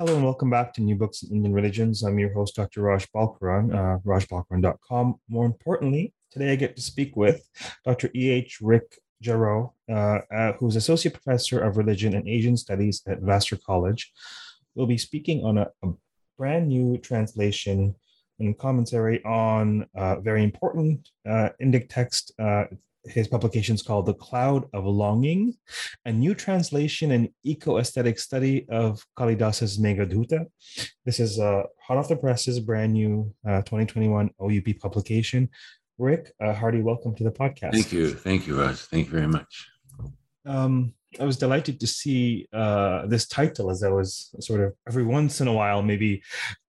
Hello and welcome back to New Books in Indian Religions. I'm your host, Dr. Raj Balkaran, uh, rajbalkaran.com. More importantly, today I get to speak with Dr. E.H. Rick Jarow, uh, uh, who's Associate Professor of Religion and Asian Studies at Vassar College. We'll be speaking on a, a brand new translation and commentary on a very important uh, Indic text uh, his publication is called The Cloud of Longing, a new translation and eco-aesthetic study of Kalidasa's Meghaduta. This is a hot off the presses, brand new uh, 2021 OUP publication. Rick, uh, hearty welcome to the podcast. Thank you. Thank you, Raj. Thank you very much. Um, I was delighted to see uh, this title as I was sort of every once in a while, maybe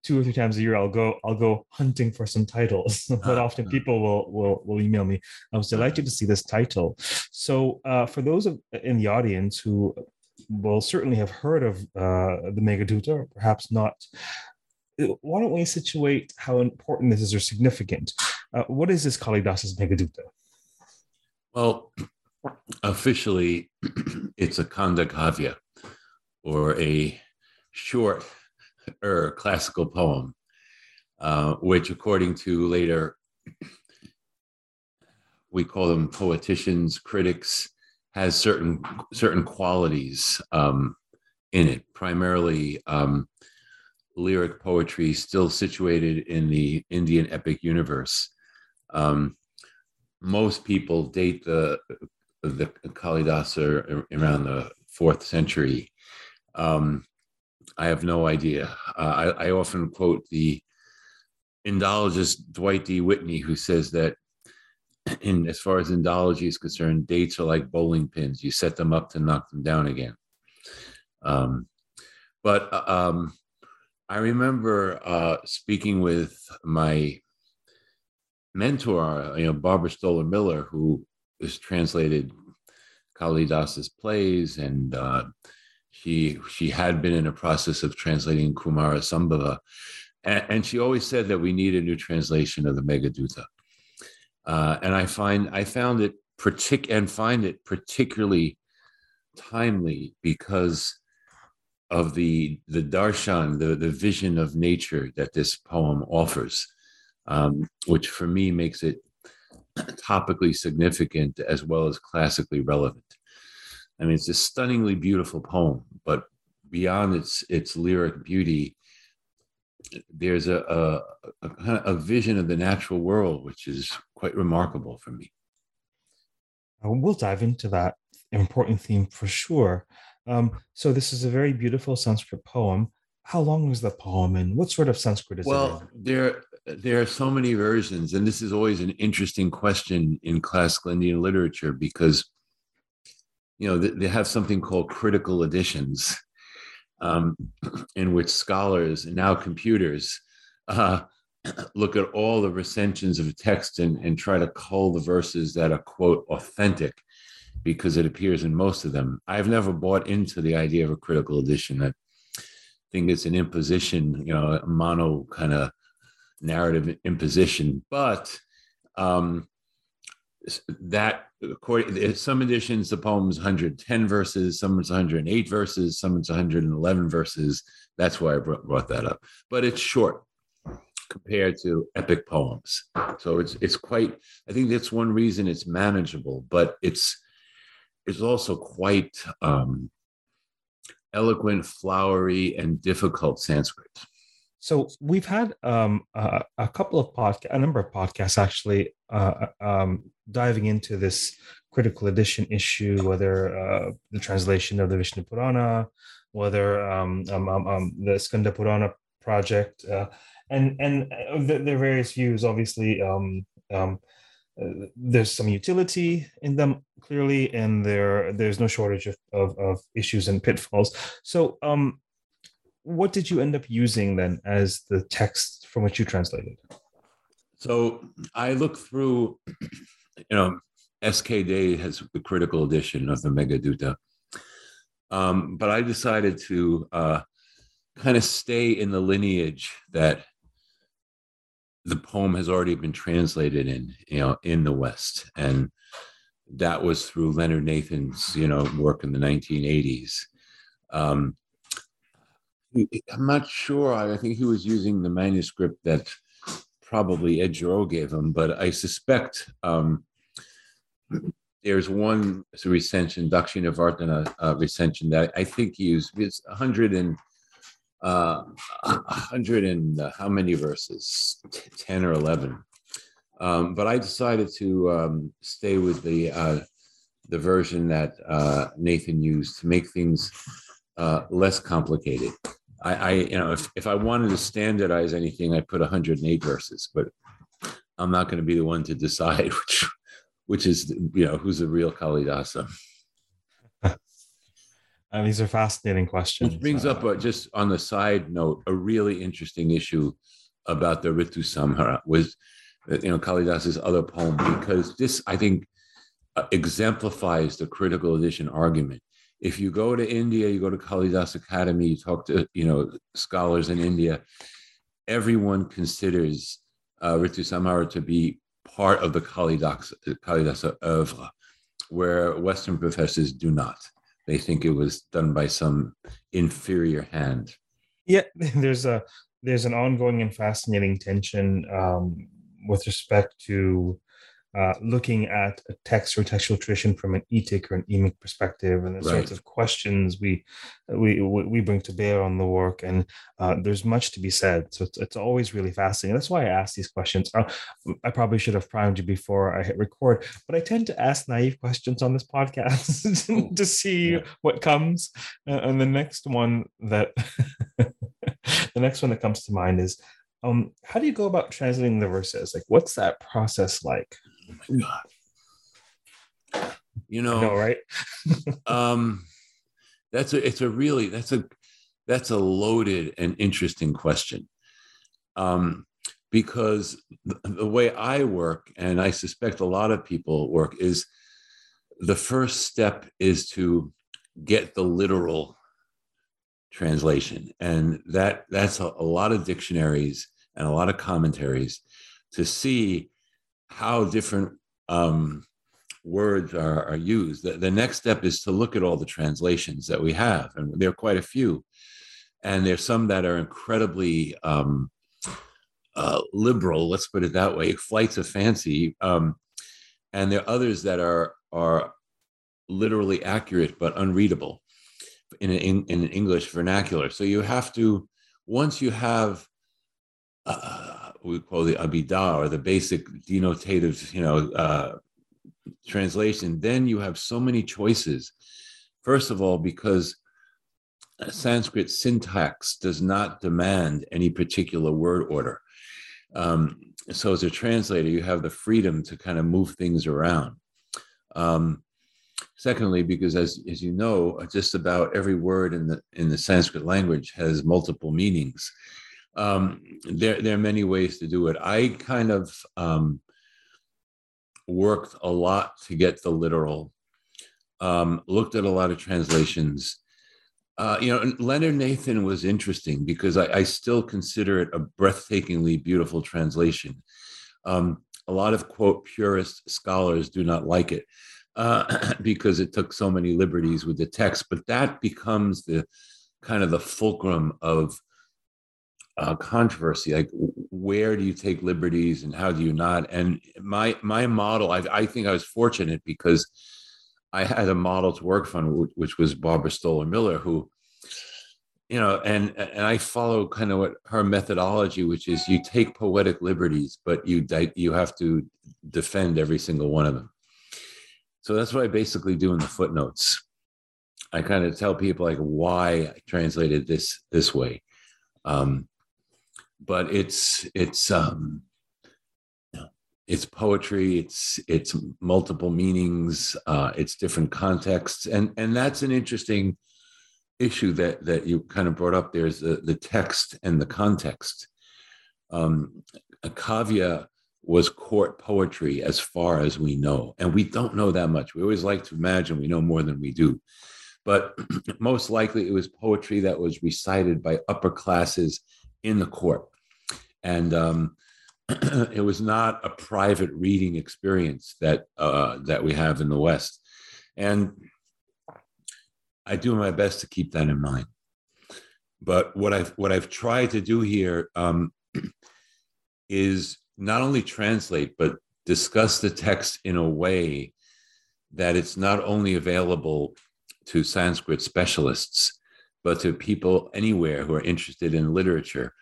two or three times a year, I'll go I'll go hunting for some titles. but ah, often people will will will email me. I was delighted to see this title. So uh, for those of, in the audience who will certainly have heard of uh, the Meghaduta, or perhaps not. Uh, why don't we situate how important this is or significant? Uh, what is this Kalidasa's Meghaduta? Well, officially, it's a Khanda Kavya, or a short er, classical poem, uh, which, according to later, we call them poeticians, critics, has certain certain qualities um, in it. Primarily, um, lyric poetry, still situated in the Indian epic universe. Um, most people date the the Kalidasa around the fourth century. Um, I have no idea. Uh, I, I, often quote the Indologist Dwight D. Whitney, who says that, in as far as Indology is concerned, dates are like bowling pins. You set them up to knock them down again. Um, but uh, um, I remember uh, speaking with my mentor, you know, Barbara Stoler Miller, who has translated Kalidasa's plays, and uh, she she had been in a process of translating Kumara Sambhava, and, and, she always said that we need a new translation of the Meghaduta. Uh, and I find I found it partic- and find it particularly timely because of the the darshan, the the vision of nature that this poem offers, um, which for me makes it topically significant as well as classically relevant. I mean, it's a stunningly beautiful poem, but beyond its its lyric beauty, there's a a, a, a vision of the natural world which is quite remarkable for me. Uh, we'll dive into that important theme for sure. Um, so this is a very beautiful Sanskrit poem. How long was the poem, and what sort of Sanskrit is well, it? Well, there there are so many versions, and this is always an interesting question in classical Indian literature because you know they have something called critical editions, um, in which scholars and now computers uh, look at all the recensions of a text and, and try to cull the verses that are quote authentic because it appears in most of them. I've never bought into the idea of a critical edition. I think it's an imposition, you know, a mono kind of narrative imposition. But um, that, some editions, the poem's 110 verses, some it's 108 verses, some it's 111 verses. That's why I brought that up. But it's short compared to epic poems. So it's it's quite. I think that's one reason it's manageable, but it's it's also quite um, eloquent, flowery, and difficult Sanskrit. So we've had um, a, a, couple of podcasts, a number of podcasts actually, uh, uh, um, diving into this critical edition issue, whether uh, the translation of the Vishnu Purana, whether um, um, um, um the Skanda Purana project, uh, and and uh, the, their various views. Obviously, uh, there's some utility in them clearly, and there there's no shortage of, of, of issues and pitfalls. So, what did you end up using then as the text from which you translated? So I look through, you know, SK De has the critical edition of the Meghaduta. Um, but I decided to uh, kind of stay in the lineage that the poem has already been translated in, you know, in the West. And that was through Leonard Nathan's, you know, work in the 1980s. Um, I'm not sure. I think he was using the manuscript that probably Ed Jarreau gave him, but I suspect um, there's one recension, Dakshina Vartana uh, recension that I think he used. It's 100 and uh, 100 and uh, how many verses? 10 or 11. Um, but I decided to um, stay with the uh, the version that uh, Nathan used to make things uh, less complicated. I, I, you know, if, if I wanted to standardize anything, I put 108 verses, but I'm not going to be the one to decide which, which is, you know, who's the real Kalidasa. Uh, these are fascinating questions. Which brings up, uh, just on the side note, a really interesting issue about the Ritu Samhara was, uh, you know, Kalidasa's other poem, because this, I think, uh, exemplifies the critical edition argument if you go to India, you go to Kalidas Academy, you talk to you know scholars in India, everyone considers uh, Ritu Samhara to be part of the Kalidas, Kalidasa oeuvre, where Western professors do not. They think it was done by some inferior hand. Yeah, there's a there's an ongoing and fascinating tension um, with respect to uh, looking at a text or textual tradition from an etic or an emic perspective, and the right. sorts of questions we we we bring to bear on the work, and uh, there's much to be said. So it's, it's always really fascinating. That's why I ask these questions. Uh, I probably should have primed you before I hit record, but I tend to ask naive questions on this podcast to see yeah. what comes. and the next one that the next one that comes to mind is um, how do you go about translating the verses? Like, what's that process like? Oh my god! You know, know right? um, that's a it's a really that's a that's a loaded and interesting question. Um, because the, the way I work, and I suspect a lot of people work, is the first step is to get the literal translation and that that's a, a, lot of dictionaries and a lot of commentaries to see how different um, words are, are used. The, the, next step is to look at all the translations that we have, and there are quite a few. And there's some that are incredibly um, uh, liberal, let's put it that way, flights of fancy. Um, and there are others that are, are literally accurate but unreadable in an, in an English vernacular. So you have to, once you have uh, we call the abida or the basic denotative, you know, uh, translation, then you have so many choices. First of all, because Sanskrit syntax does not demand any particular word order. Um, so as a translator, you have the freedom to kind of move things around. Um, secondly, because as, as you know, just about every word in the in the Sanskrit language has multiple meanings um, there, there are many ways to do it. I kind of um, worked a lot to get the literal, um, looked at a lot of translations. Uh, you know, Leonard Nathan was interesting because I, I, still consider it a breathtakingly beautiful translation. Um, a lot of quote purist scholars do not like it uh, because it took so many liberties with the text, but that becomes the kind of the fulcrum of uh, controversy like where do you take liberties and how do you not? And my my model I, I think i was fortunate because i had a model to work from which was barbara stoler miller who you know and and i follow kind of what her methodology which is you take poetic liberties but you you have to defend every single one of them. So that's what i basically do in the footnotes. I kind of tell people like why i translated this this way. Um, but it's it's um it's poetry it's it's multiple meanings uh, it's different contexts. And and that's an interesting issue that that you kind of brought up there's the, the text and the context. Um, kavya was court poetry as far as we know and we don't know that much. We always like to imagine we know more than we do but most likely it was poetry that was recited by upper classes in the court and um, it was not a private reading experience that uh, that we have in the West, and I do my best to keep that in mind. But what I've what I've tried to do here um, is not only translate but discuss the text in a way that it's not only available to Sanskrit specialists, but to people anywhere who are interested in literature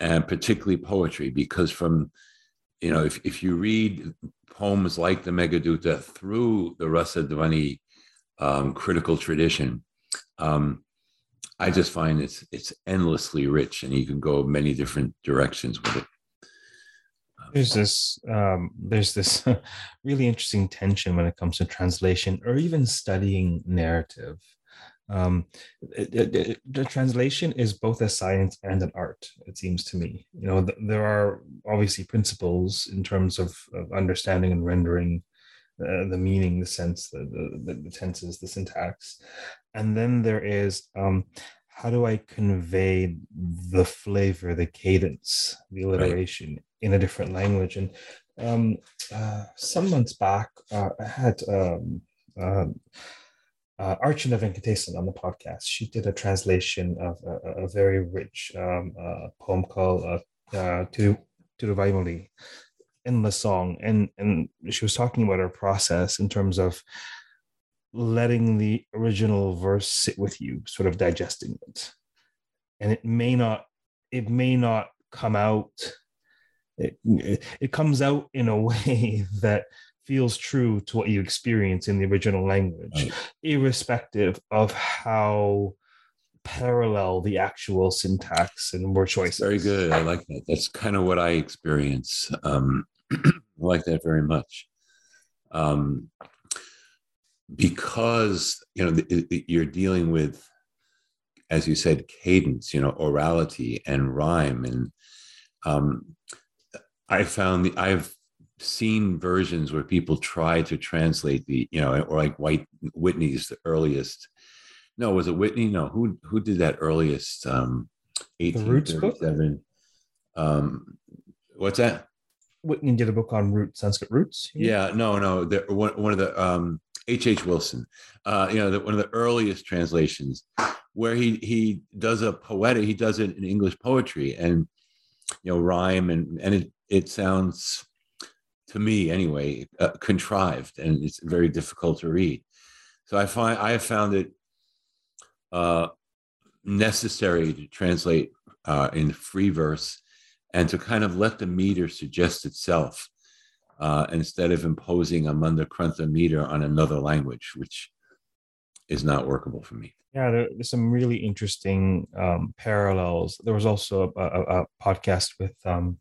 and particularly poetry, because from, you know, if, if you read poems like the Meghaduta through the Rasa Dhvani um, critical tradition, um, I just find it's it's endlessly rich, and you can go many different directions with it. There's this um, there's this really interesting tension when it comes to translation or even studying narrative um, it, it, the translation is both a science and an art it seems to me. You know th- there are obviously principles in terms of, of understanding and rendering uh, the meaning the sense the, the, the, tenses the syntax. And then there is um, how do i convey the flavor the cadence the alliteration right. in a different language? And um, uh, some months back uh, i had um, uh, Archana Venkatesan on the podcast. She did a translation of a, a very rich um, uh, poem called uh, uh, in the song, and and she was talking about her process in terms of letting the original verse sit with you, sort of digesting it, and it may not it may not come out. It, it comes out in a way that feels true to what you experience in the original language, right. irrespective of how parallel the actual syntax and word choice. Very good. I like that. That's kind of what I experience. Um, I like that very much. Um, because you know it, it, you're dealing with, as you said, cadence, you know, orality and rhyme, and um, I found the I've seen versions where people try to translate the, you know, or like White Whitney's the earliest. No, was it Whitney? No, who who did that earliest? Um, 1837. Um, what's that? Whitney did a book on root Sanskrit roots. Yeah, no, no. The, one, one of the um, H. H. Wilson, uh, you know, the, one of the earliest translations, where he he does a poetic, he does it in English poetry and you know rhyme and and it it sounds to me anyway, uh, contrived and it's very difficult to read. So I find I have found it uh, necessary to translate uh, in free verse and to kind of let the meter suggest itself uh, instead of imposing a Mandakranta meter on another language, which is not workable for me. Yeah, there's some really interesting um, parallels. There was also a, a, a podcast with um,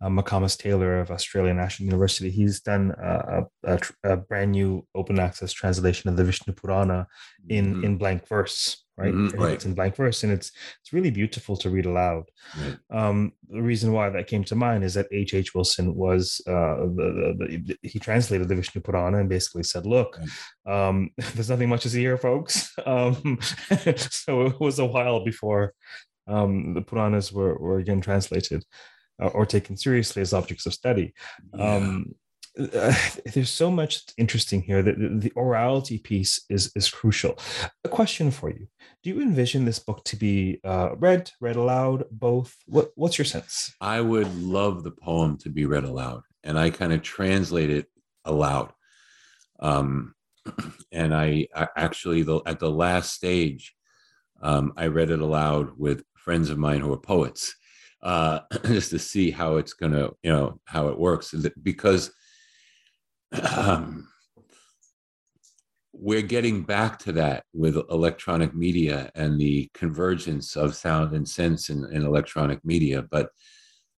uh, McComas Taylor of Australian National University. He's done a, a, a, brand new open access translation of the Vishnu Purana in mm-hmm. in blank verse, right? Mm-hmm, right? It's in blank verse, and it's it's really beautiful to read aloud. Right. Um, the reason why that came to mind is that H. H. Wilson was uh, the, the, the, he translated the Vishnu Purana and basically said, "Look, right. um, there's nothing much to see here, folks." Um, so it was a while before um, the Puranas were, were again translated uh, or taken seriously as objects of study. Yeah. Um, uh, there's so much interesting here that the, the orality piece is is crucial. A question for you: Do you envision this book to be uh, read, read aloud, both? What, what's your sense? I would love the poem to be read aloud, and I kind of translate it aloud. Um, and I, I actually, the, at the last stage, um, I read it aloud with friends of mine who are poets, uh, just to see how it's going to, you know, how it works. Because um, we're getting back to that with electronic media and the convergence of sound and sense in, in electronic media. But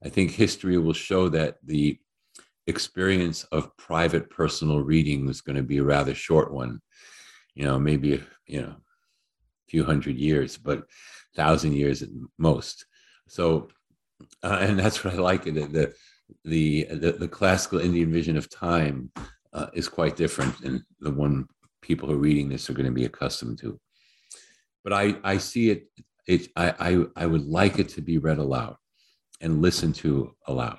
I think history will show that the experience of private personal reading was going to be a rather short one you know maybe you know a few hundred years but thousand years at most so uh, and that's what i like it the the the, the classical indian vision of time uh, is quite different than the one people who are reading this are going to be accustomed to but i i see it it i i, I would like it to be read aloud and listened to aloud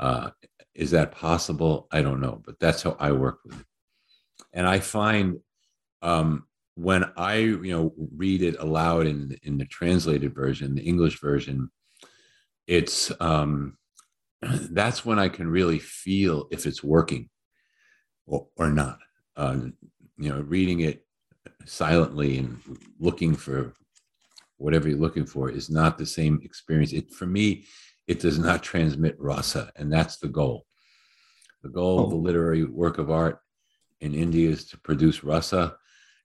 uh, is that possible? I don't know, but that's how I work with it. And I find um, when I, you know, read it aloud in in the translated version, the English version, it's um, that's when I can really feel if it's working or, or not. Uh, you know, reading it silently and looking for whatever you're looking for is not the same experience. It for me, it does not transmit rasa, and that's the goal. The goal oh. of the oh. literary work of art in India is to produce rasa,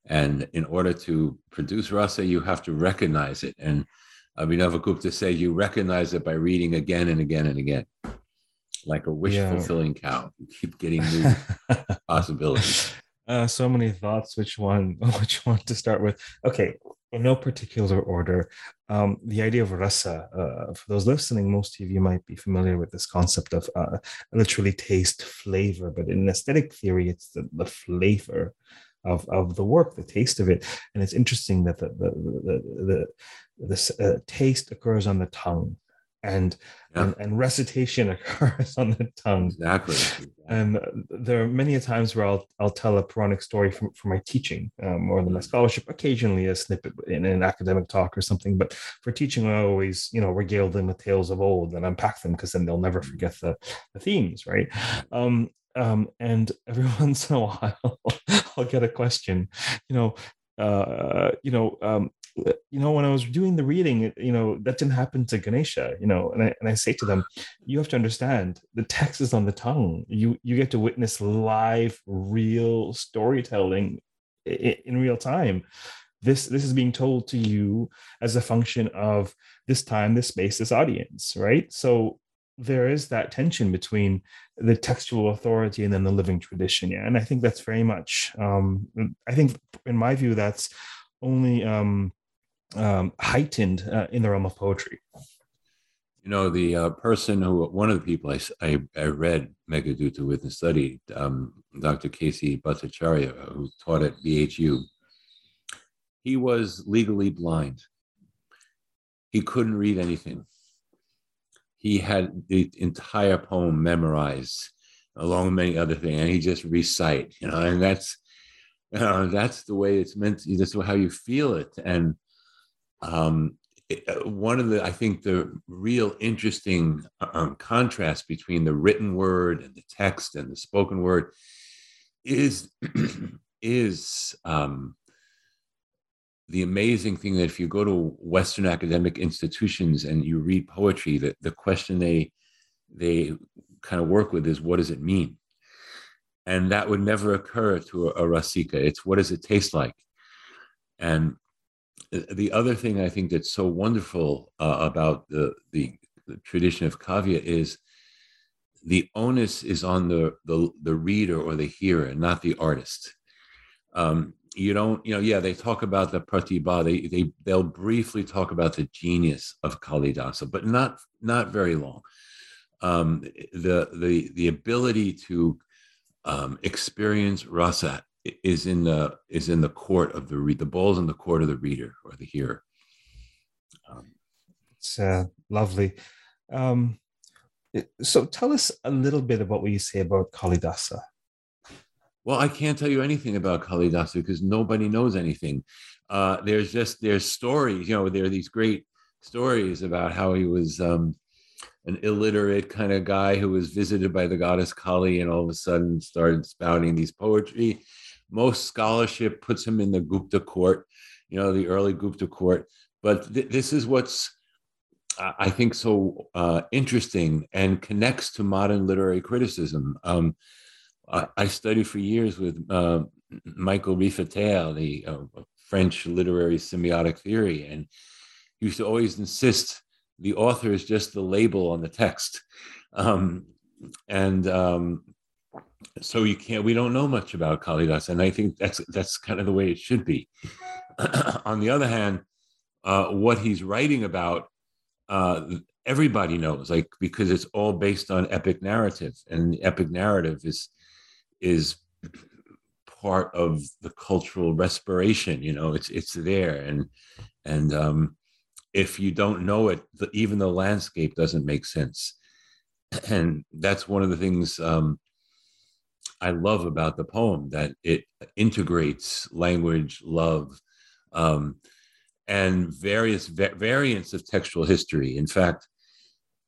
and in order to produce rasa, you have to recognize it. And Abhinavagupta says you recognize it by reading again and again and again, like a wish fulfilling yeah. cow. You keep getting new possibilities. Uh, so many thoughts. Which one? Which one to start with? Okay, in no particular order. Um, the idea of rasa, uh, for those listening, most of you might be familiar with this concept of uh, literally taste flavor, but in aesthetic theory, it's the, the flavor of, of the work, the taste of it. And it's interesting that the, the, the, the, the uh, taste occurs on the tongue and, yeah. and, and recitation occurs on the tongue. Exactly. And there are many times where I'll I'll tell a Puranic story from, from my teaching um, or my scholarship. Occasionally, a snippet in an academic talk or something. But for teaching, I always you know regale them with tales of old and unpack them because then they'll never mm. forget the, the themes, right? Um, um, and every once in a while, I'll get a question. You know, uh, you know, um, you know, when I was doing the reading, you know, that didn't happen to Ganesha, you know, and I, and I say to them, you have to understand the text is on the tongue. You, you get to witness live, real storytelling in, in real time. This, this is being told to you as a function of this time, this space, this audience, right? So there is that tension between the textual authority and then the living tradition yeah and i think that's very much um i think in my view that's only um um, heightened uh, in the realm of poetry. You know, the uh, person who, one of the people I, I, I read Meghaduta with and studied, um, Dr. casey Bhattacharya, who taught at BHU, he was legally blind. He couldn't read anything. He had the entire poem memorized, along with many other things, and he just recite, you know, and that's, know, that's the way it's meant. To, that's how you feel it, and um, uh, one of the i think the real interesting uh, um, contrast between the written word and the text and the spoken word is is um, the amazing thing that if you go to western academic institutions and you read poetry that the question they they kind of work with is what does it mean? And that would never occur to a, a rasika it's what does it taste like? And the other thing I think that's so wonderful uh, about the, the, the tradition of kavya is the onus is on the, the the reader or the hearer, not the artist. Um, you don't, you know, yeah, they talk about the pratibha. They they they'll briefly talk about the genius of Kalidasa, but not not very long. Um, the the the ability to um, experience rasa is in the is in the court of the read the ball's in the court of the reader or the hearer um, it's uh, lovely um, so tell us a little bit about what you say about kalidasa well i can't tell you anything about kalidasa because nobody knows anything uh, there's just there's stories you know there are these great stories about how he was um, an illiterate kind of guy who was visited by the goddess Kali and all of a sudden started spouting these poetry most scholarship puts him in the Gupta court, you know, the early Gupta court. But th- this is what's, I think, so uh, interesting and connects to modern literary criticism. Um, I, studied for years with uh, Michael Riffaterre, the uh, French literary semiotic theory, and he used to always insist the author is just the label on the text. Um, and um, so you can't. We don't know much about Kalidas, and I think that's that's kind of the way it should be. On the other hand, uh, what he's writing about, uh, everybody knows, like because it's all based on epic narrative, and epic narrative is is part of the cultural respiration. You know, it's it's there, and and um, if you don't know it, the, even the landscape doesn't make sense. And that's one of the things um, I love about the poem that it integrates language, love, um, and various va- variants of textual history. In fact,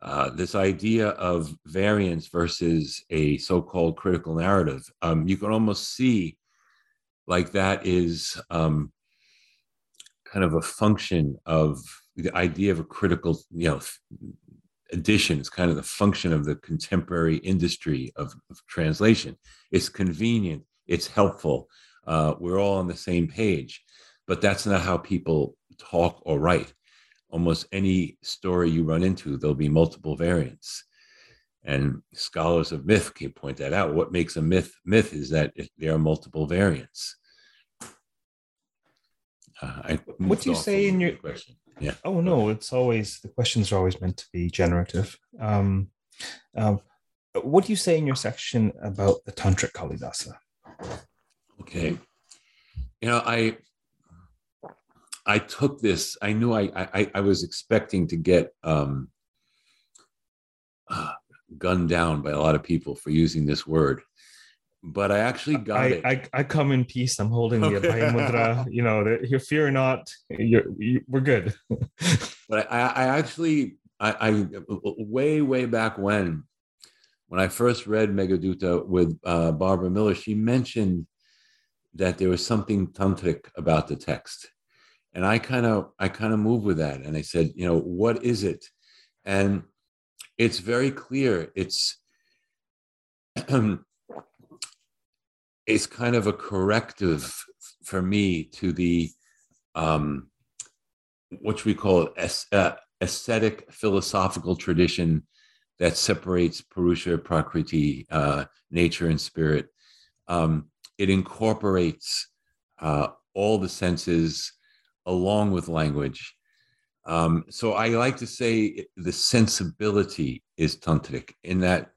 uh, this idea of variance versus a so-called critical narrative, um, you can almost see like that is um, kind of a function of the idea of a critical, you know, edition is kind of the function of the contemporary industry of, of translation. It's convenient, it's helpful, uh, we're all on the same page, but that's not how people talk or write. Almost any story you run into, there'll be multiple variants. And scholars of myth can point that out. What makes a myth myth is that there are multiple variants. Uh, what do you say in your question? Yeah. Oh no, it's always the questions are always meant to be generative. Um, um, what do you say in your section about the tantric Kalidasa? Okay, you know, I I took this. I knew I I, I was expecting to get um, uh, gunned down by a lot of people for using this word, but I actually got I, it. I, I come in peace. I'm holding the Abhaya Mudra. You know, you fear not. You're, you, we're good. but I, I actually, I, I, way, way back when, when I first read Meghaduta with uh, Barbara Miller, she mentioned that there was something tantric about the text, and I kind of, I kind of moved with that, and I said, you know, what is it? And it's very clear. It's it's kind of a corrective for me to the um, what we call es- uh, aesthetic philosophical tradition that separates Purusha, Prakriti, uh, nature, and spirit. Um, it incorporates uh, all the senses along with language. Um, so I like to say the sensibility is tantric in that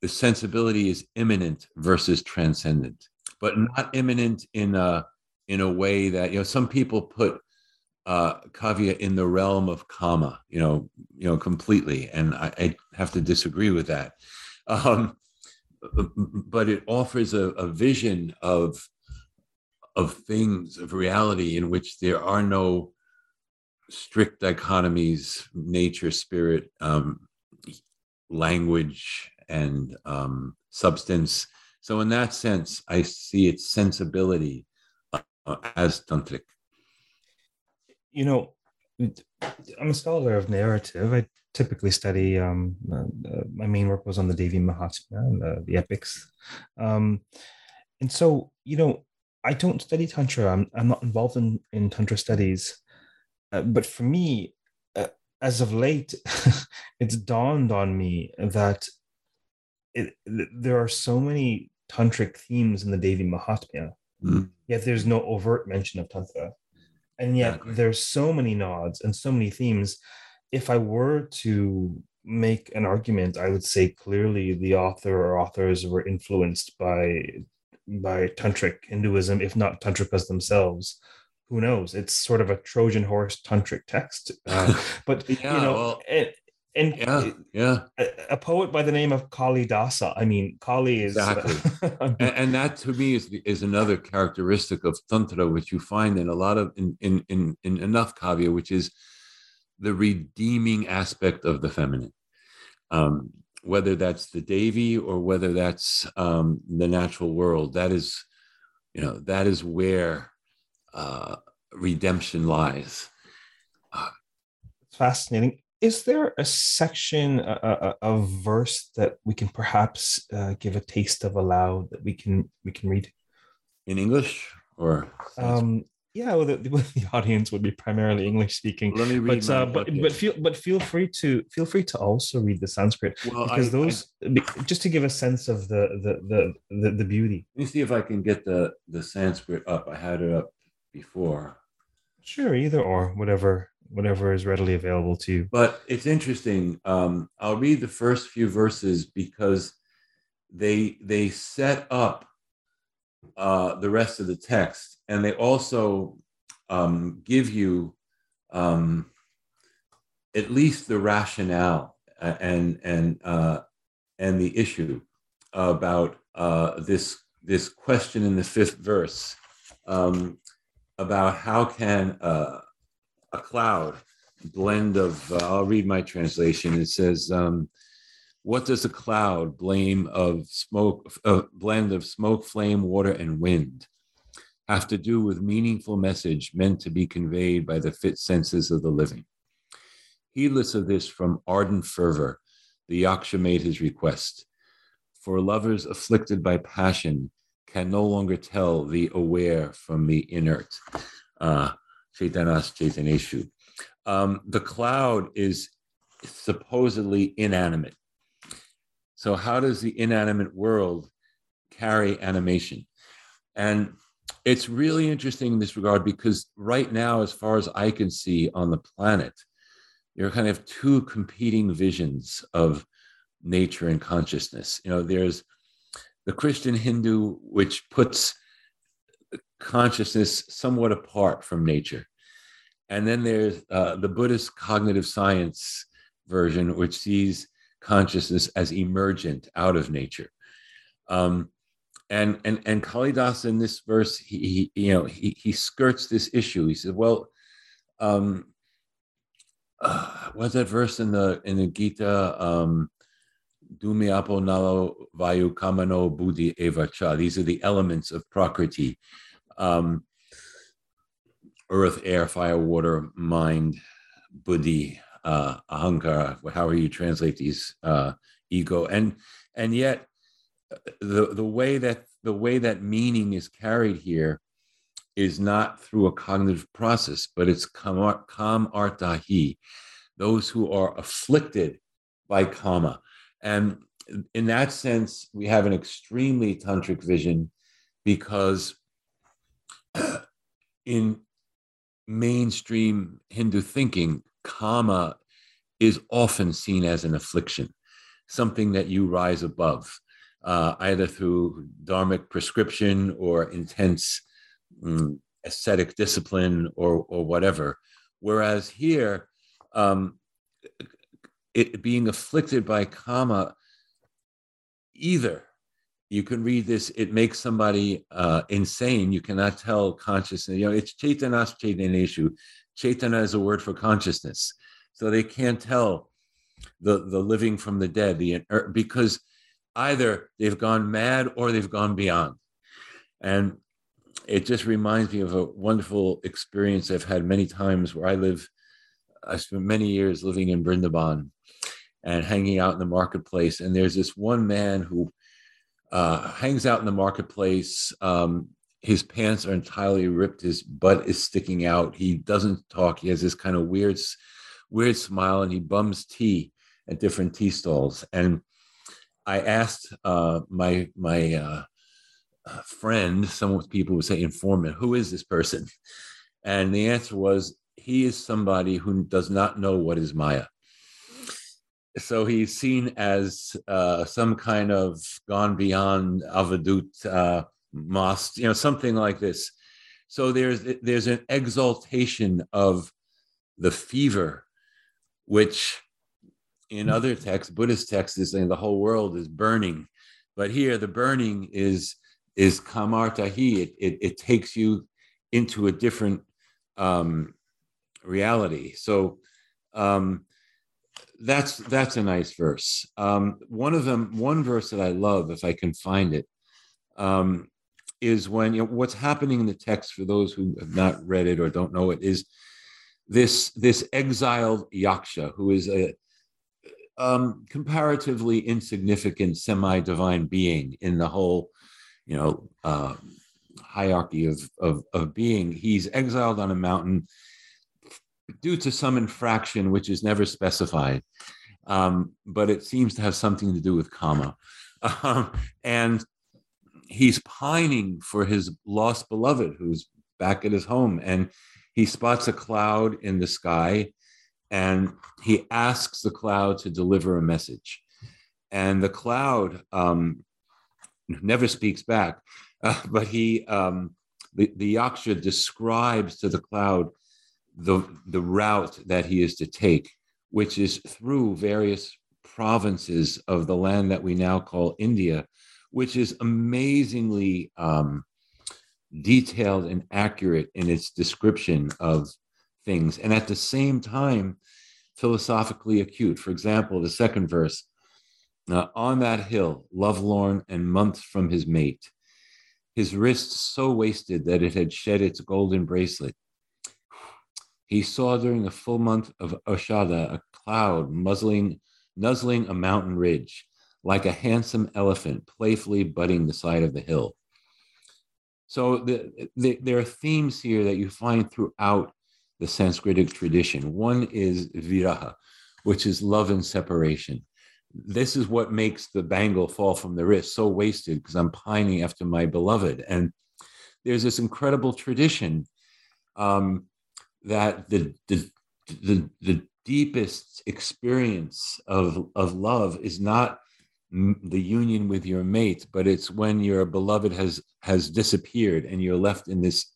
the sensibility is immanent versus transcendent, but not immanent in a in a way that you know some people put uh, kavya in the realm of kama, you know, you know, completely, and I, I have to disagree with that. Um, but it offers a, a vision of of things of reality in which there are no strict dichotomies nature spirit um, language and um, substance. So, in that sense, I see its sensibility uh, as tantric. You know, I'm a scholar of narrative. I typically study. Um, uh, uh, my main work was on the Devi Mahatmya and the, the epics, um, and so you know, I don't study tantra. I'm I'm not involved in in tantra studies, uh, but for me, uh, as of late, it's dawned on me that it, there are so many tantric themes in the Devi Mahatmya, mm. yet there's no overt mention of tantra, and yet exactly. there's so many nods and so many themes. If I were to make an argument, I would say clearly the author or authors were influenced by by tantric Hinduism, if not tantrikas themselves. Who knows? It's sort of a Trojan horse tantric text, uh, but yeah, you know, well, it, and yeah, yeah, a, a, poet by the name of Kali Dasa. I mean, Kali is exactly, and, and, that to me is is another characteristic of tantra, which you find in a lot of in in in, in enough kavya, which is the redeeming aspect of the feminine. Um, whether that's the Devi or whether that's um, the natural world, that is, you know, that is where uh, redemption lies. Uh, fascinating. Is there a section, a, a, a verse that we can perhaps uh, give a taste of aloud that we can we can read? In English or? Um, yeah, well, the, the audience would be primarily English speaking. Let me read. But uh, but okay. but feel but feel free to feel free to also read the Sanskrit well, because I- those be- just to give a sense of the the the the, the beauty. let me see if I can get the the Sanskrit up. I had it up before. Sure, either or whatever whatever is readily available to you. But it's interesting. Um, I'll read the first few verses because they they set up uh, the rest of the text, and they also um, give you um, at least the rationale uh, and and uh, and the issue about uh, this this question in the fifth verse um, about how can uh, a cloud blend of uh, i'll read my translation. It says um, what does a cloud blame of smoke a blend of smoke flame water and wind have to do with meaningful message meant to be conveyed by the fit senses of the living heedless of this from ardent fervor the yaksha made his request for lovers afflicted by passion can no longer tell the aware from the inert uh, chaitanas um, the cloud is supposedly inanimate. So, how does the inanimate world carry animation? And it's really interesting in this regard because right now, as far as I can see on the planet, there are kind of two competing visions of nature and consciousness. You know, there's the Christian Hindu, which puts consciousness somewhat apart from nature. And then there's uh, the Buddhist cognitive science version, which sees consciousness as emergent out of nature. Um, and and and Kalidas in this verse, he, he you know he he skirts this issue. He says, well, um, uh, what's that verse in the in the Gita? Um, Dumi apo nalo vayu kamano buddhi evacha. These are the elements of prakriti. Um, earth, air, fire, water, mind, buddhi, uh, ahankara, however you translate these, uh, ego, and and yet the the way that the way that meaning is carried here is not through a cognitive process, but it's kam, artahi, those who are afflicted by kama, and in that sense, we have an extremely tantric vision because in mainstream Hindu thinking, kama is often seen as an affliction, something that you rise above, uh, either through dharmic prescription or intense um, ascetic discipline or, or whatever. Whereas here, um, it being afflicted by kama, either you can read this, it makes somebody uh, insane. You cannot tell consciousness. You know, it's chaitanas chaitaneshu. Chaitana is a word for consciousness. So they can't tell the, the living from the dead, the because either they've gone mad or they've gone beyond. And it just reminds me of a wonderful experience I've had many times where I live. I spent many years living in Brindaban and hanging out in the marketplace. And there's this one man who uh, hangs out in the marketplace. Um, his pants are entirely ripped. His butt is sticking out. He doesn't talk. He has this kind of weird, weird smile, and he bums tea at different tea stalls. And I asked uh, my my uh, friend, some people would say informant, who is this person? And the answer was he is somebody who does not know what is Maya so he's seen as uh, some kind of gone beyond avadut uh, most, you know, something like this. So there's there's an exaltation of the fever, which in other texts, Buddhist texts, is saying the whole world is burning, but here the burning is is kamartahi. It, it it takes you into a different um, reality. So. Um, that's that's a nice verse. Um, one of them, one verse that I love, if I can find it, um, is when you know what's happening in the text. For those who have not read it or don't know it, is this this exiled yaksha who is a um, comparatively insignificant semi-divine being in the whole, you know, uh, hierarchy of, of, of being. He's exiled on a mountain due to some infraction which is never specified, um, but it seems to have something to do with karma. Um, and he's pining for his lost beloved who's back at his home. And he spots a cloud in the sky and he asks the cloud to deliver a message. And the cloud um, never speaks back, uh, but he, um, the, the yaksha describes to the cloud the, the route that he is to take, which is through various provinces of the land that we now call India, which is amazingly um, detailed and accurate in its description of things, and at the same time, philosophically acute. For example, the second verse uh, on that hill, lovelorn and months from his mate, his wrist so wasted that it had shed its golden bracelet. He saw during the full month of Ashada a cloud muzzling, nuzzling a mountain ridge, like a handsome elephant playfully butting the side of the hill. So the, the, there are themes here that you find throughout the Sanskritic tradition. One is viraha, which is love and separation. This is what makes the bangle fall from the wrist so wasted because I'm pining after my beloved. And there's this incredible tradition um, that the, the, the, the deepest experience of, of love is not the union with your mate, but it's when your beloved has has disappeared and you're left in this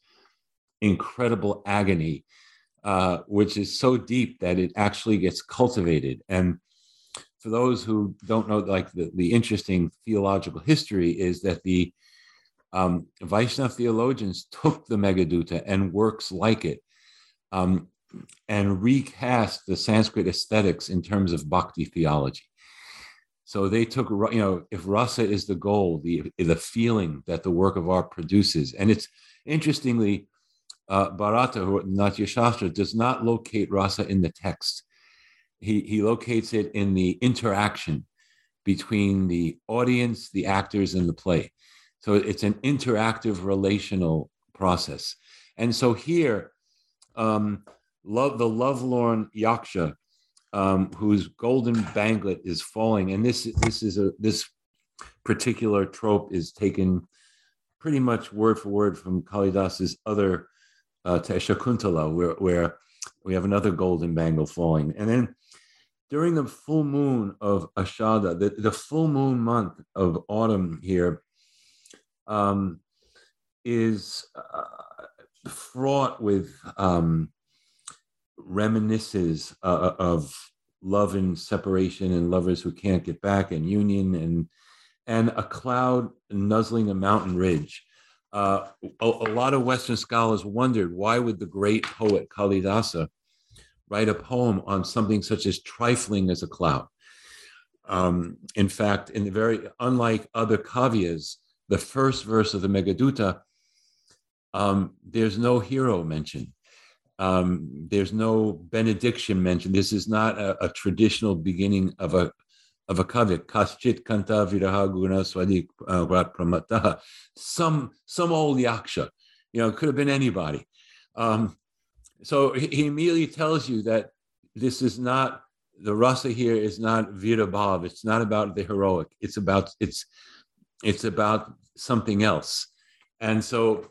incredible agony, uh, which is so deep that it actually gets cultivated. And for those who don't know, like the, the interesting theological history is that the um, Vaishnava theologians took the Meghaduta and works like it um, and recast the Sanskrit aesthetics in terms of bhakti theology. So they took, you know, if rasa is the goal, the the feeling that the work of art produces, and it's interestingly, uh, Bharata, who Natya Shastra, does not locate rasa in the text. He he locates it in the interaction between the audience, the actors, and the play. So it's an interactive relational process. And so here, um, love the lovelorn yaksha um, whose golden banglet is falling. And this this is a this particular trope is taken pretty much word for word from Kalidas's other uh, Shakuntala, where, where we have another golden bangle falling. And then during the full moon of Ashada, the, the full moon month of autumn here um, is uh, fraught with um, reminisces uh, uh, of love and separation and lovers who can't get back and union and and a cloud nuzzling a mountain ridge. Uh, a, a, lot of Western scholars wondered why would the great poet Kalidasa write a poem on something such as trifling as a cloud. Um, in fact, in the very unlike other kavyas, the first verse of the Meghaduta, um, there's no hero mentioned. Um, there's no benediction mentioned. This is not a, a, traditional beginning of a of a kavya. Kaschit kanta viraha guna swadi uh, pramata. Some some old yaksha, you know, it could have been anybody. Um, so he, he, immediately tells you that this is not the rasa here is not virabhav. It's not about the heroic. It's about it's it's about something else. And so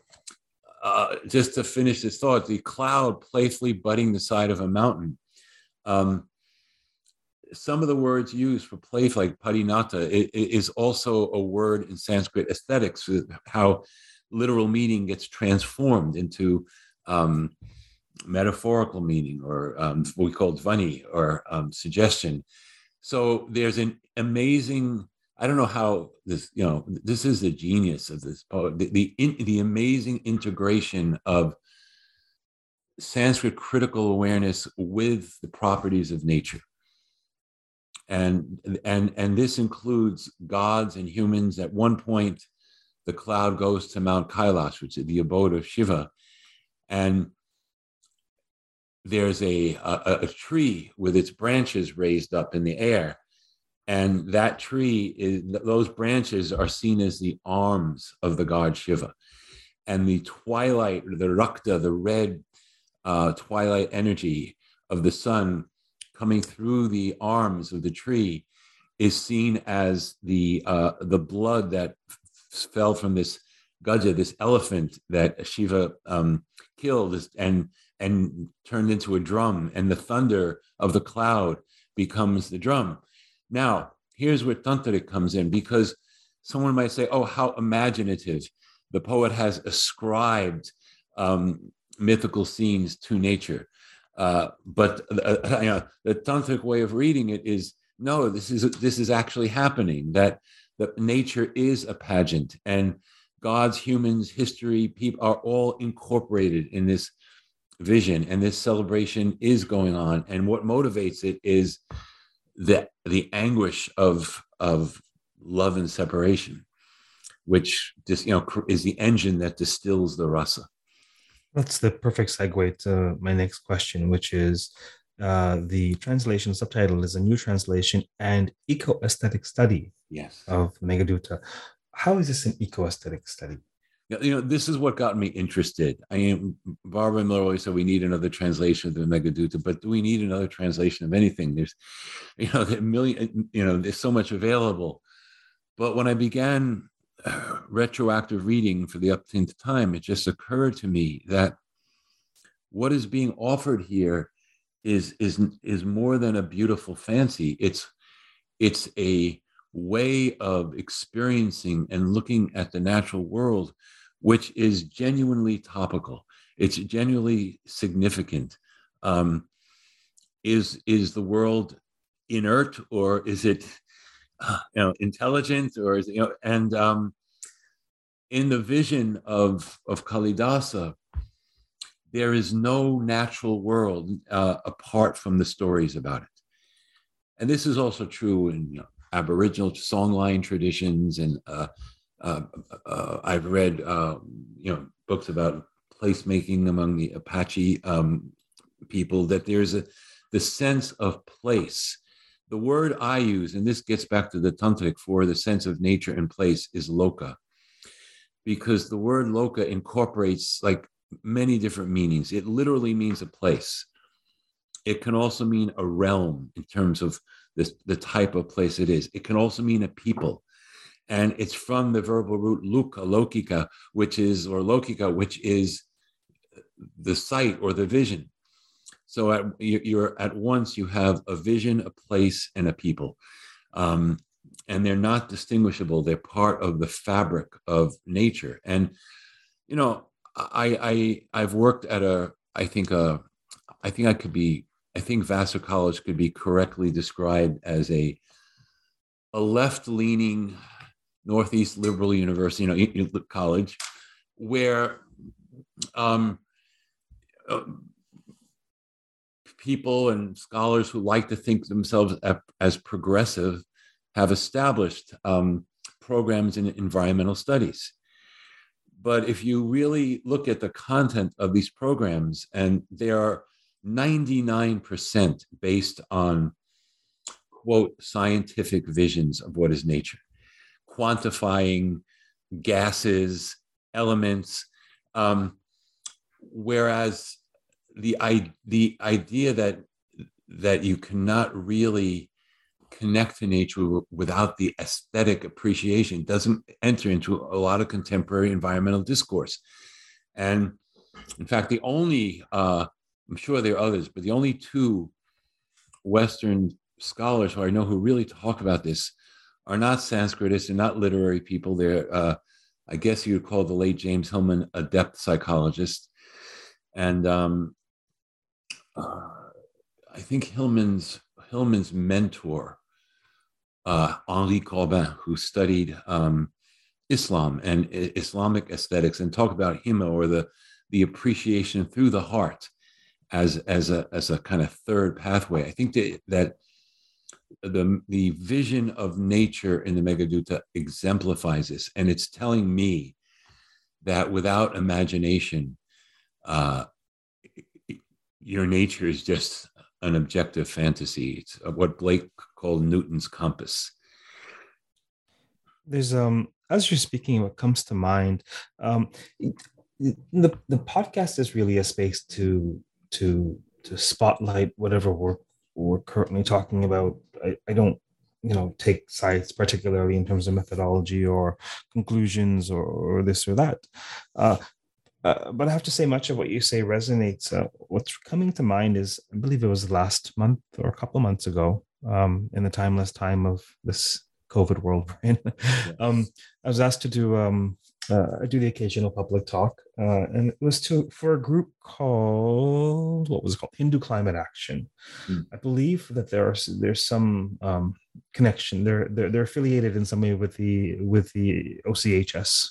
uh, just to finish this thought, the cloud playfully butting the side of a mountain. Um, some of the words used for playful, like parinata, is also a word in Sanskrit aesthetics, how literal meaning gets transformed into um, metaphorical meaning or um, what we call dhvani or um, suggestion. So there's an amazing I don't know how this, you know, this is the genius of this poet, the, the, in, the amazing integration of Sanskrit critical awareness with the properties of nature. And, and, and this includes gods and humans. At one point, the cloud goes to Mount Kailash, which is the abode of Shiva. And there's a, a, a tree with its branches raised up in the air and that tree is those branches are seen as the arms of the god shiva and the twilight, the rakta, the red uh, twilight energy of the sun coming through the arms of the tree is seen as the uh, the blood that f- fell from this gaja, this elephant that Shiva um, killed and and turned into a drum, and the thunder of the cloud becomes the drum. Now, here's where tantric comes in because someone might say, "Oh, how imaginative!" The poet has ascribed um, mythical scenes to nature. Uh, but uh, you know, the tantric way of reading it is no. This is this is actually happening. That that nature is a pageant, and God's, humans, history, people are all incorporated in this vision, and this celebration is going on. And what motivates it is the the anguish of of love and separation, which just you know is the engine that distills the rasa. That's the perfect segue to my next question, which is uh, the translation subtitle is a new translation and eco aesthetic study yes. of Meghaduta. How is this an eco aesthetic study? You know, this is what got me interested. I mean, Barbara Miller always said we need another translation of the Meghaduta, but do we need another translation of anything? There's, you know, a million, you know, there's so much available. But when I began retroactive reading for the upteenth time, it just occurred to me that what is being offered here is is is more than a beautiful fancy. It's it's a way of experiencing and looking at the natural world, which is genuinely topical. It's genuinely significant. Um, is is the world inert or is it you know intelligent or is you know and um, in the vision of, of Kalidasa, there is no natural world uh, apart from the stories about it. And this is also true in you know, Aboriginal songline traditions. And uh, uh, uh I've read, um, you know, books about placemaking among the Apache um, people, that there's a, the sense of place. The word I use, and this gets back to the tantric for the sense of nature and place, is loka because the word loka incorporates like many different meanings. It literally means a place. It can also mean a realm in terms of this, the type of place it is. It can also mean a people. And it's from the verbal root luka, lokika, which is, or lokika, which is the sight or the vision. So at, you're at once, you have a vision, a place, and a people. Um, and they're not distinguishable. They're part of the fabric of nature. And you know, I I I've worked at a I think a I think I could be I think Vassar College could be correctly described as a a left-leaning Northeast liberal university, you know, college, where um, uh, people and scholars who like to think themselves as progressive have established um, programs in environmental studies. But if you really look at the content of these programs, and they are 99% based on, quote, scientific visions of what is nature, quantifying gases, elements, um, whereas the, I, the idea that, that you cannot really connect to nature without the aesthetic appreciation doesn't enter into a lot of contemporary environmental discourse. And in fact, the only, uh, I'm sure there are others, but the only two Western scholars who I know who really talk about this are not Sanskritists and not literary people. They're, uh, I guess you would call the late James Hillman a depth psychologist. And um, uh, I think Hillman's Hillman's mentor uh, Henri Corbin, who studied um, Islam and Islamic aesthetics, and talk about himma or the the appreciation through the heart as as a as a kind of third pathway. I think that, that the the vision of nature in the Meghaduta exemplifies this, and it's telling me that without imagination, uh, your nature is just an objective fantasy. It's what Blake called Newton's compass. There's um as you're speaking, what comes to mind, um, the the podcast is really a space to to to spotlight whatever we're we're currently talking about. I, I don't you know take sides particularly in terms of methodology or conclusions or, or this or that uh, uh, but I have to say, much of what you say resonates. Uh, what's coming to mind is, I believe it was last month or a couple months ago, um, in the timeless time of this COVID world. Right? Um, I was asked to do um, uh, I do the occasional public talk, uh, and it was to for a group called what was it called Hindu Climate Action. Mm. I believe that there are there's some um, connection. They're, they're they're affiliated in some way with the with the OCHS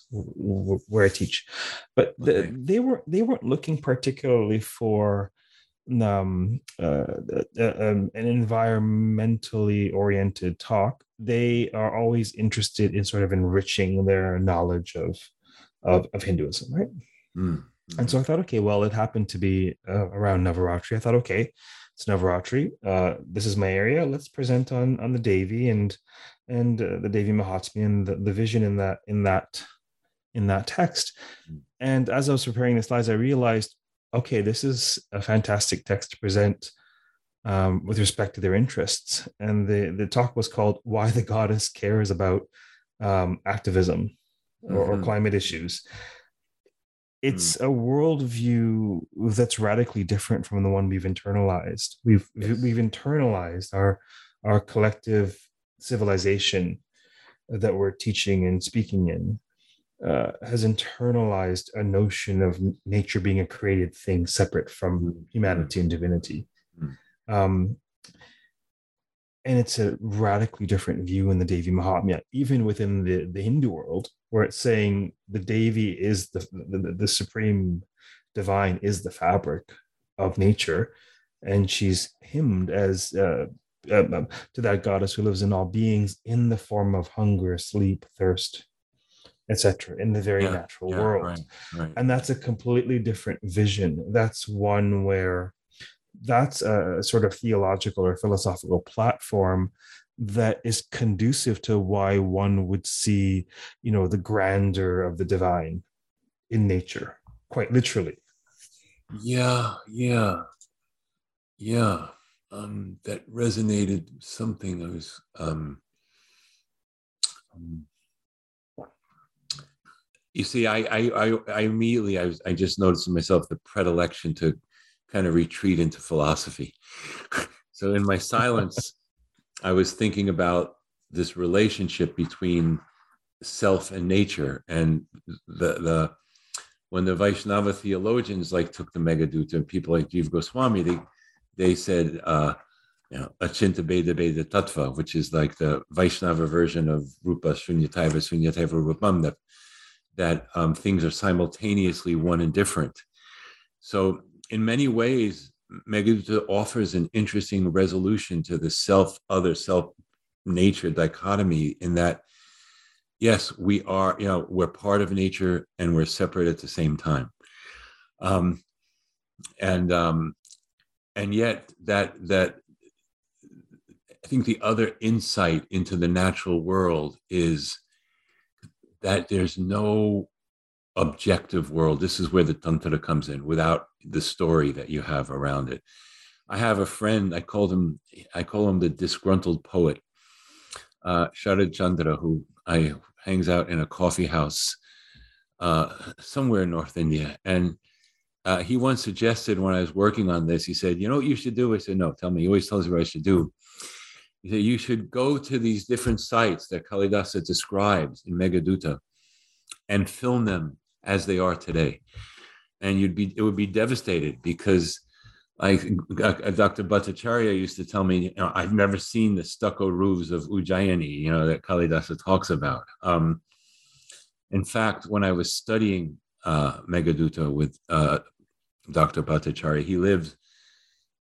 where I teach, but okay. the, they were they weren't looking particularly for um, uh, uh, um, an environmentally oriented talk, they are always interested in sort of enriching their knowledge of of, of Hinduism, right? Mm-hmm. And so I thought, okay, well, it happened to be uh, around Navaratri. I thought, okay, it's Navaratri. Uh, this is my area. Let's present on on the Devi and and uh, the Devi Mahatmya and the, the vision in that in that in that text. Mm. And as I was preparing the slides, I realized okay, this is a fantastic text to present um, with respect to their interests. And the, the talk was called Why the Goddess Cares About um, Activism or, mm-hmm. or, Climate Issues. It's mm. a worldview that's radically different from the one we've internalized. We've yes. we've internalized our our collective civilization that we're teaching and speaking in uh, has internalized a notion of nature being a created thing separate from mm-hmm. humanity and divinity. Mm-hmm. Um, and it's a radically different view in the Devi Mahatmya, even within the, the Hindu world, where it's saying the Devi is the, the, the supreme divine, is the fabric of nature. And she's hymned as uh, uh, to that goddess who lives in all beings in the form of hunger, sleep, thirst, etc in the very yeah, natural yeah, world right, right. and that's a completely different vision that's one where that's a sort of theological or philosophical platform that is conducive to why one would see you know the grandeur of the divine in nature quite literally. Yeah yeah yeah um that resonated something. I was um, um you see, I, I, I, immediately, I, was, I just noticed in myself the predilection to kind of retreat into philosophy. so in my silence, I was thinking about this relationship between self and nature, and the the when the Vaishnava theologians like took the Meghaduta and people like Jiva Goswami, they they said, uh, you know, Achintya Bheda Abheda Tattva, which is like the Vaishnava version of Rupa Shunyataiva Shunyataiva Rupam, that um, things are simultaneously one and different. So, in many ways, Meghaduta offers an interesting resolution to the self other self nature dichotomy in that, yes, we are, you know, we're part of nature and we're separate at the same time. Um, and um, and yet that that I think the other insight into the natural world is that there's no objective world. This is where the tantra comes in without the story that you have around it. I have a friend, I called him, I call him the disgruntled poet, uh, Sharad Chandra, who I hangs out in a coffee house uh, somewhere in North India. And uh, he once suggested when I was working on this, he said, you know what you should do? I said, no, tell me. He always tells me what I should do that you should go to these different sites that Kalidasa describes in Meghaduta and film them as they are today. And you'd be it would be devastated because like uh, Dr. Bhattacharya used to tell me, you know, I've never seen the stucco roofs of Ujjayini, you know, that Kalidasa talks about. Um, in fact, when I was studying uh, Meghaduta with uh, Dr. Bhattacharya, he lived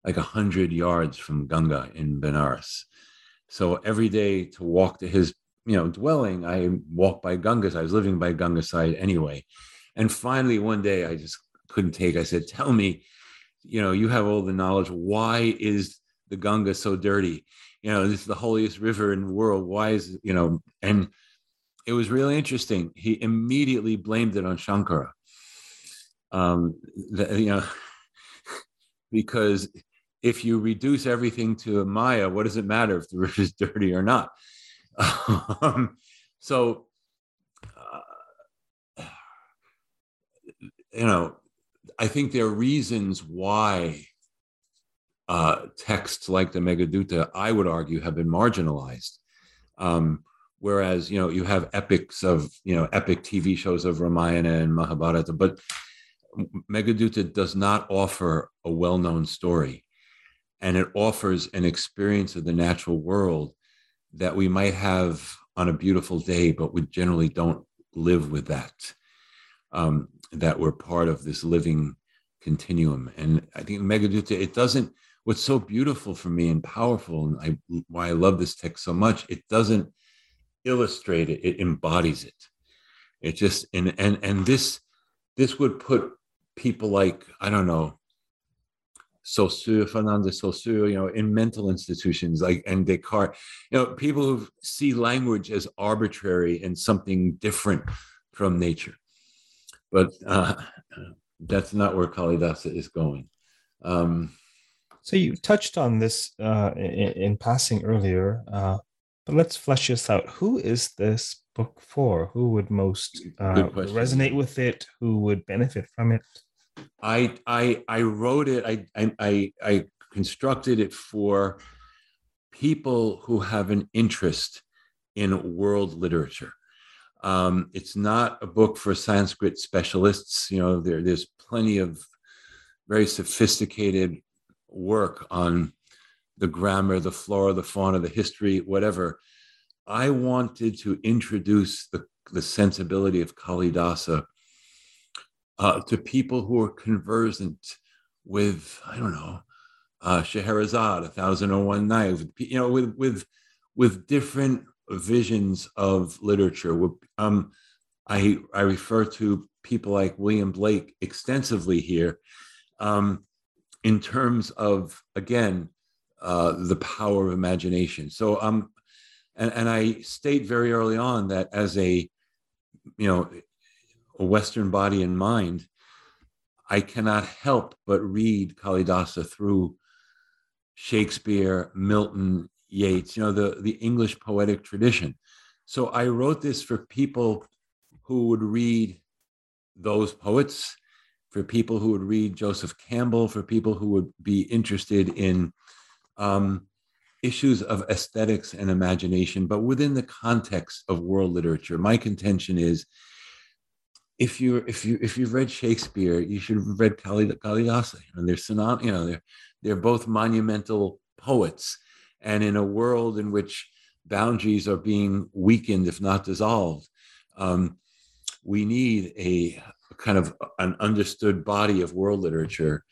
like a hundred yards from Ganga in Benares. So every day to walk to his, you know, dwelling, I walked by Ganga's. I was living by Ganga's side anyway. And finally, one day I just couldn't take. I said, "Tell me, you know, you have all the knowledge. Why is the Ganga so dirty? You know, this is the holiest river in the world. Why is you know?" And it was really interesting. He immediately blamed it on Shankara. Um, the, you know, because if you reduce everything to a Maya, what does it matter if the river is dirty or not? Um, so, you know, I think there are reasons why uh, texts like the Meghaduta, I would argue, have been marginalized. Um, whereas, you know, you have epics of, you know, epic TV shows of Ramayana and Mahabharata, but Meghaduta does not offer a well known story. And it offers an experience of the natural world that we might have on a beautiful day, but we generally don't live with that. Um, that we're part of this living continuum. And I think Meghaduta, it doesn't, what's so beautiful for me and powerful, and I, why I love this text so much, it doesn't illustrate it, it embodies it. It just, and, and, and this, this would put people like, I don't know, Saussure, Ferdinand Saussure, you know, in mental institutions like and Descartes, you know, people who see language as arbitrary and something different from nature. But uh, that's not where Kalidasa is going. Um, so you touched on this uh, in, in, passing earlier, uh, but let's flesh this out. Who is this book for? Who would most uh, resonate with it? Who would benefit from it? I I I wrote it. I I I constructed it for people who have an interest in world literature. Um, it's not a book for Sanskrit specialists. You know, there, there's plenty of very sophisticated work on the grammar, the flora, the fauna, the history, whatever. I wanted to introduce the, the sensibility of Kalidasa uh, to people who are conversant with, I don't know, uh, Scheherazade, A Thousand and One Nights, you know, with with with different visions of literature. Um, I I refer to people like William Blake extensively here, um, in terms of again uh, the power of imagination. So um, and and I state very early on that as a you know a Western body and mind, I cannot help but read Kalidasa through Shakespeare, Milton, Yeats, you know, the, the English poetic tradition. So I wrote this for people who would read those poets, for people who would read Joseph Campbell, for people who would be interested in um, issues of aesthetics and imagination, but within the context of world literature. My contention is if you if you if you've read Shakespeare, you should have read Kalidasa. And they're synony, you know, they're they're both monumental poets. And in a world in which boundaries are being weakened, if not dissolved, um, we need a, kind of an understood body of world literature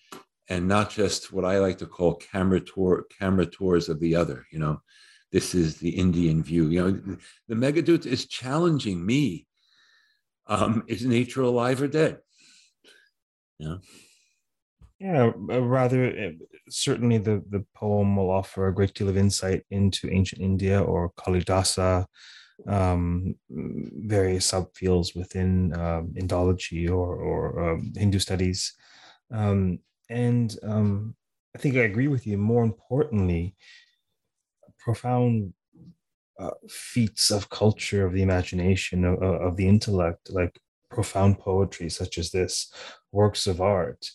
and not just what I like to call camera tour camera tours of the other. You know, this is the Indian view. You know, the Meghaduta is challenging me um, is nature alive or dead? Yeah. Yeah, uh, rather, uh, certainly the, the poem will offer a great deal of insight into ancient India or Kalidasa, um, various subfields within um, Indology or, or um, Hindu studies. Um, and um, I think I agree with you. More importantly, profound uh, feats of culture, of the imagination, of, of the intellect, like profound poetry such as this, works of art,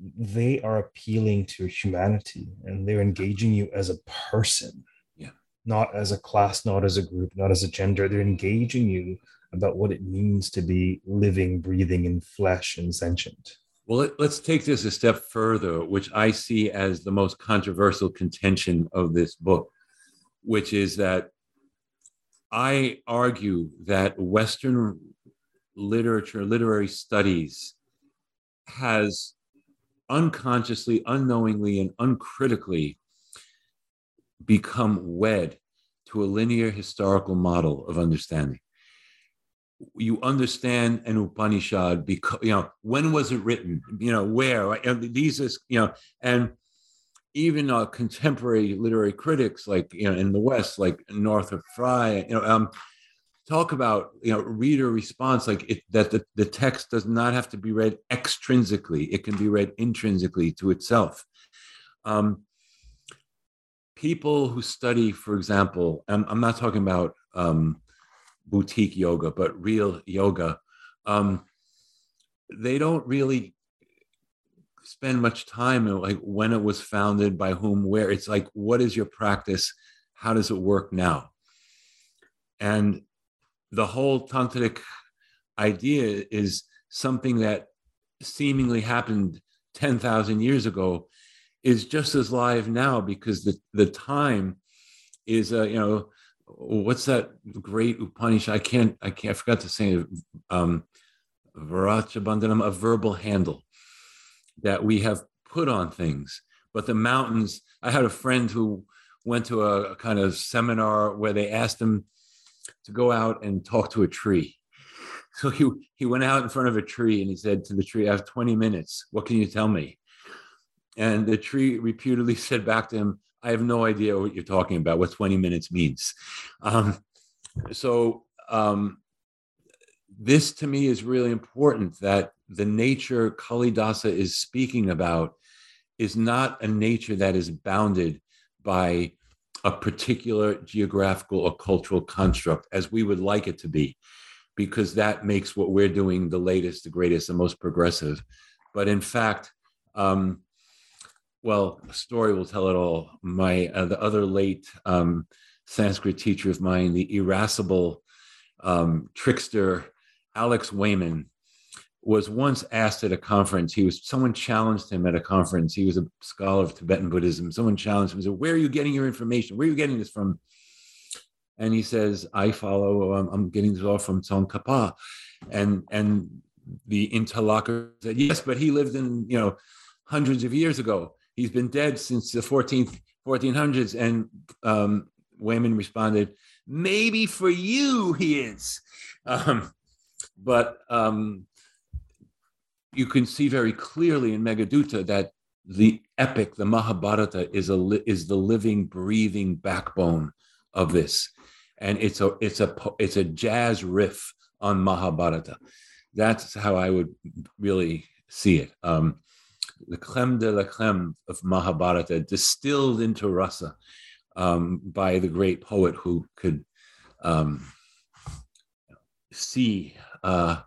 they are appealing to humanity and they're engaging you as a person, yeah. not as a class, not as a group, not as a gender. They're engaging you about what it means to be living, breathing in flesh and sentient. Well, let's take this a step further, which I see as the most controversial contention of this book, which is that I argue that Western literature, literary studies, has unconsciously, unknowingly, and uncritically become wed to a linear historical model of understanding. You understand an Upanishad because, you know, when was it written? You know, where? And these is, you know, and even uh, contemporary literary critics, like you know, in the West, like Northrop Frye, you know, um, talk about you know reader response like it, that the, the text does not have to be read extrinsically. It can be read intrinsically to itself. Um, people who study for example i'm, I'm not talking about um, boutique yoga but real yoga um, they don't really spend much time in like when it was founded by whom where. It's like what is your practice? How does it work now? And the whole tantric idea is something that seemingly happened 10,000 years ago is just as live now because the, the time is, uh, you know, what's that great Upanishad? I can't, I can't, I forgot to say. Um, Varacha Bandhanam, a verbal handle that we have put on things. But the mountains, I had a friend who went to a, a kind of seminar where they asked him to go out and talk to a tree. So he, he went out in front of a tree and he said to the tree, I have 20 minutes. What can you tell me? And the tree repeatedly said back to him, I have no idea what you're talking about, what 20 minutes means. Um, so, um, this to me is really important that the nature Kalidasa is speaking about is not a nature that is bounded by a particular geographical or cultural construct as we would like it to be, because that makes what we're doing the latest, the greatest, the most progressive. But in fact, um, well, story will tell it all. My uh, the other late um, Sanskrit teacher of mine, the irascible um, trickster Alex Wayman, was once asked at a conference. He was someone challenged him at a conference. He was a scholar of Tibetan Buddhism. Someone challenged him. Said, "Where are you getting your information? Where are you getting this from?" And he says, "I follow. Um, I'm getting this all from Tsongkhapa." And and the interlocutor said, "Yes, but he lived in you know hundreds of years ago. He's been dead since the 14th 1400s." And um, Wayman responded, "Maybe for you he is." Um, but um, you can see very clearly in Meghaduta that the epic, the Mahabharata, is a is the living, breathing backbone of this, and it's a it's a it's a jazz riff on Mahabharata. That's how I would really see it. Um, the creme de la creme of Mahabharata, distilled into rasa um, by the great poet who could um, see uh,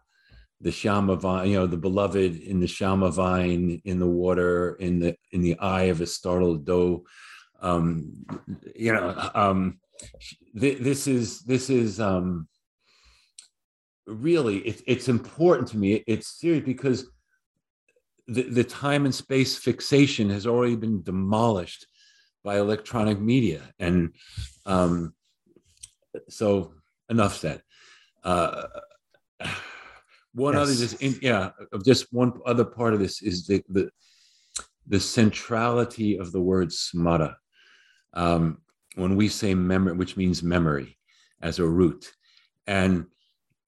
the shama vine, you know, the beloved in the shama vine, in the water, in the in the eye of a startled doe. Um, you know, um, th- this is this is um, really it, it's important to me. It's serious because the, the time and space fixation has already been demolished by electronic media, and um, so enough said. Uh, one yes. other just in, yeah, just one other part of this is the the the centrality of the word smara. Um, when we say memory, which means memory as a root, and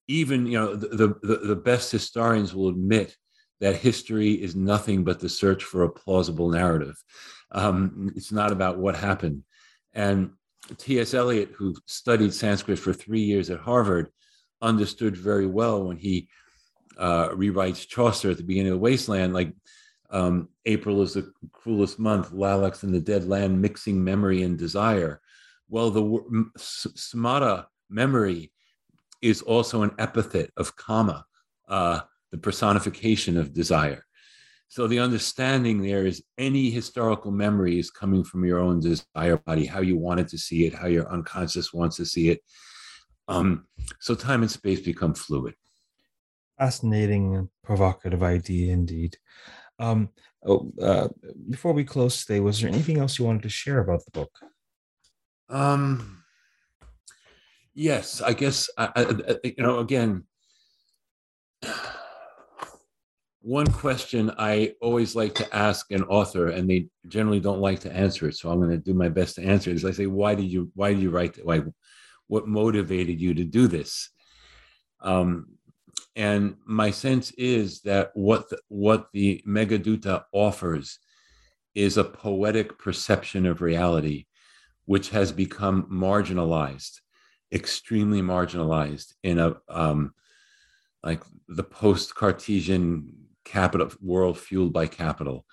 even you know the, the the best historians will admit that history is nothing but the search for a plausible narrative. Um, it's not about what happened. And T.S. Eliot, who studied Sanskrit for three years at Harvard, understood very well when he uh, rewrites Chaucer at the beginning of the Wasteland, like um, April is the cruelest month, lilacs in the dead land, mixing memory and desire. Well, the smara memory is also an epithet of kama, uh, the personification of desire. So the understanding there is any historical memory is coming from your own desire body, how you wanted to see it, how your unconscious wants to see it. Um, so time and space become fluid fascinating and provocative idea indeed. Um, oh, uh, before we close today, was there anything else you wanted to share about the book? Um, yes, I guess I, I, you know. Again, one question I always like to ask an author, and they generally don't like to answer it. So I'm going to do my best to answer it. Is I say, why did you why did you write? Why, what motivated you to do this? Um, and my sense is that what the, what the Meghaduta offers is a poetic perception of reality, which has become marginalized extremely marginalized in a um, like the post Cartesian capital world fueled by capital.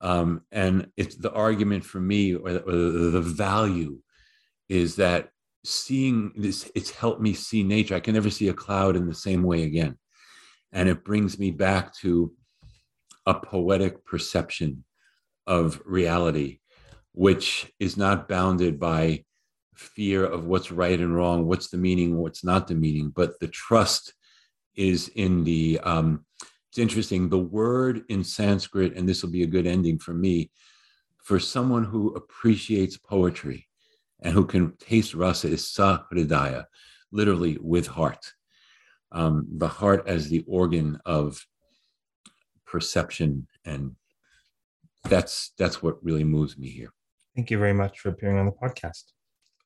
Um, and it's the argument for me, or, or the, the value, is that seeing this, it's helped me see nature. I can never see a cloud in the same way again. And it brings me back to a poetic perception of reality, which is not bounded by fear of what's right and wrong, what's the meaning, what's not the meaning, but the trust is in the um, it's interesting the word in sanskrit and this will be a good ending for me for someone who appreciates poetry and who can taste rasa is sahridaya literally with heart. Um, the heart as the organ of perception and that's that's what really moves me here. Thank you very much for appearing on the podcast.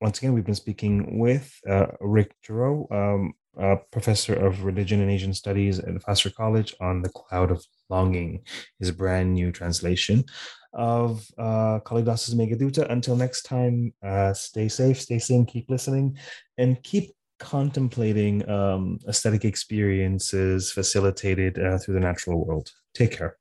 Once again we've been speaking with uh, Rick Jarow, um, uh, professor of religion and Asian studies at Vassar College on the Cloud of Longing, his brand new translation of uh, Kalidasa's Meghaduta. Until next time, uh, stay safe, stay sane, keep listening, and keep contemplating um, aesthetic experiences facilitated uh, through the natural world. Take care.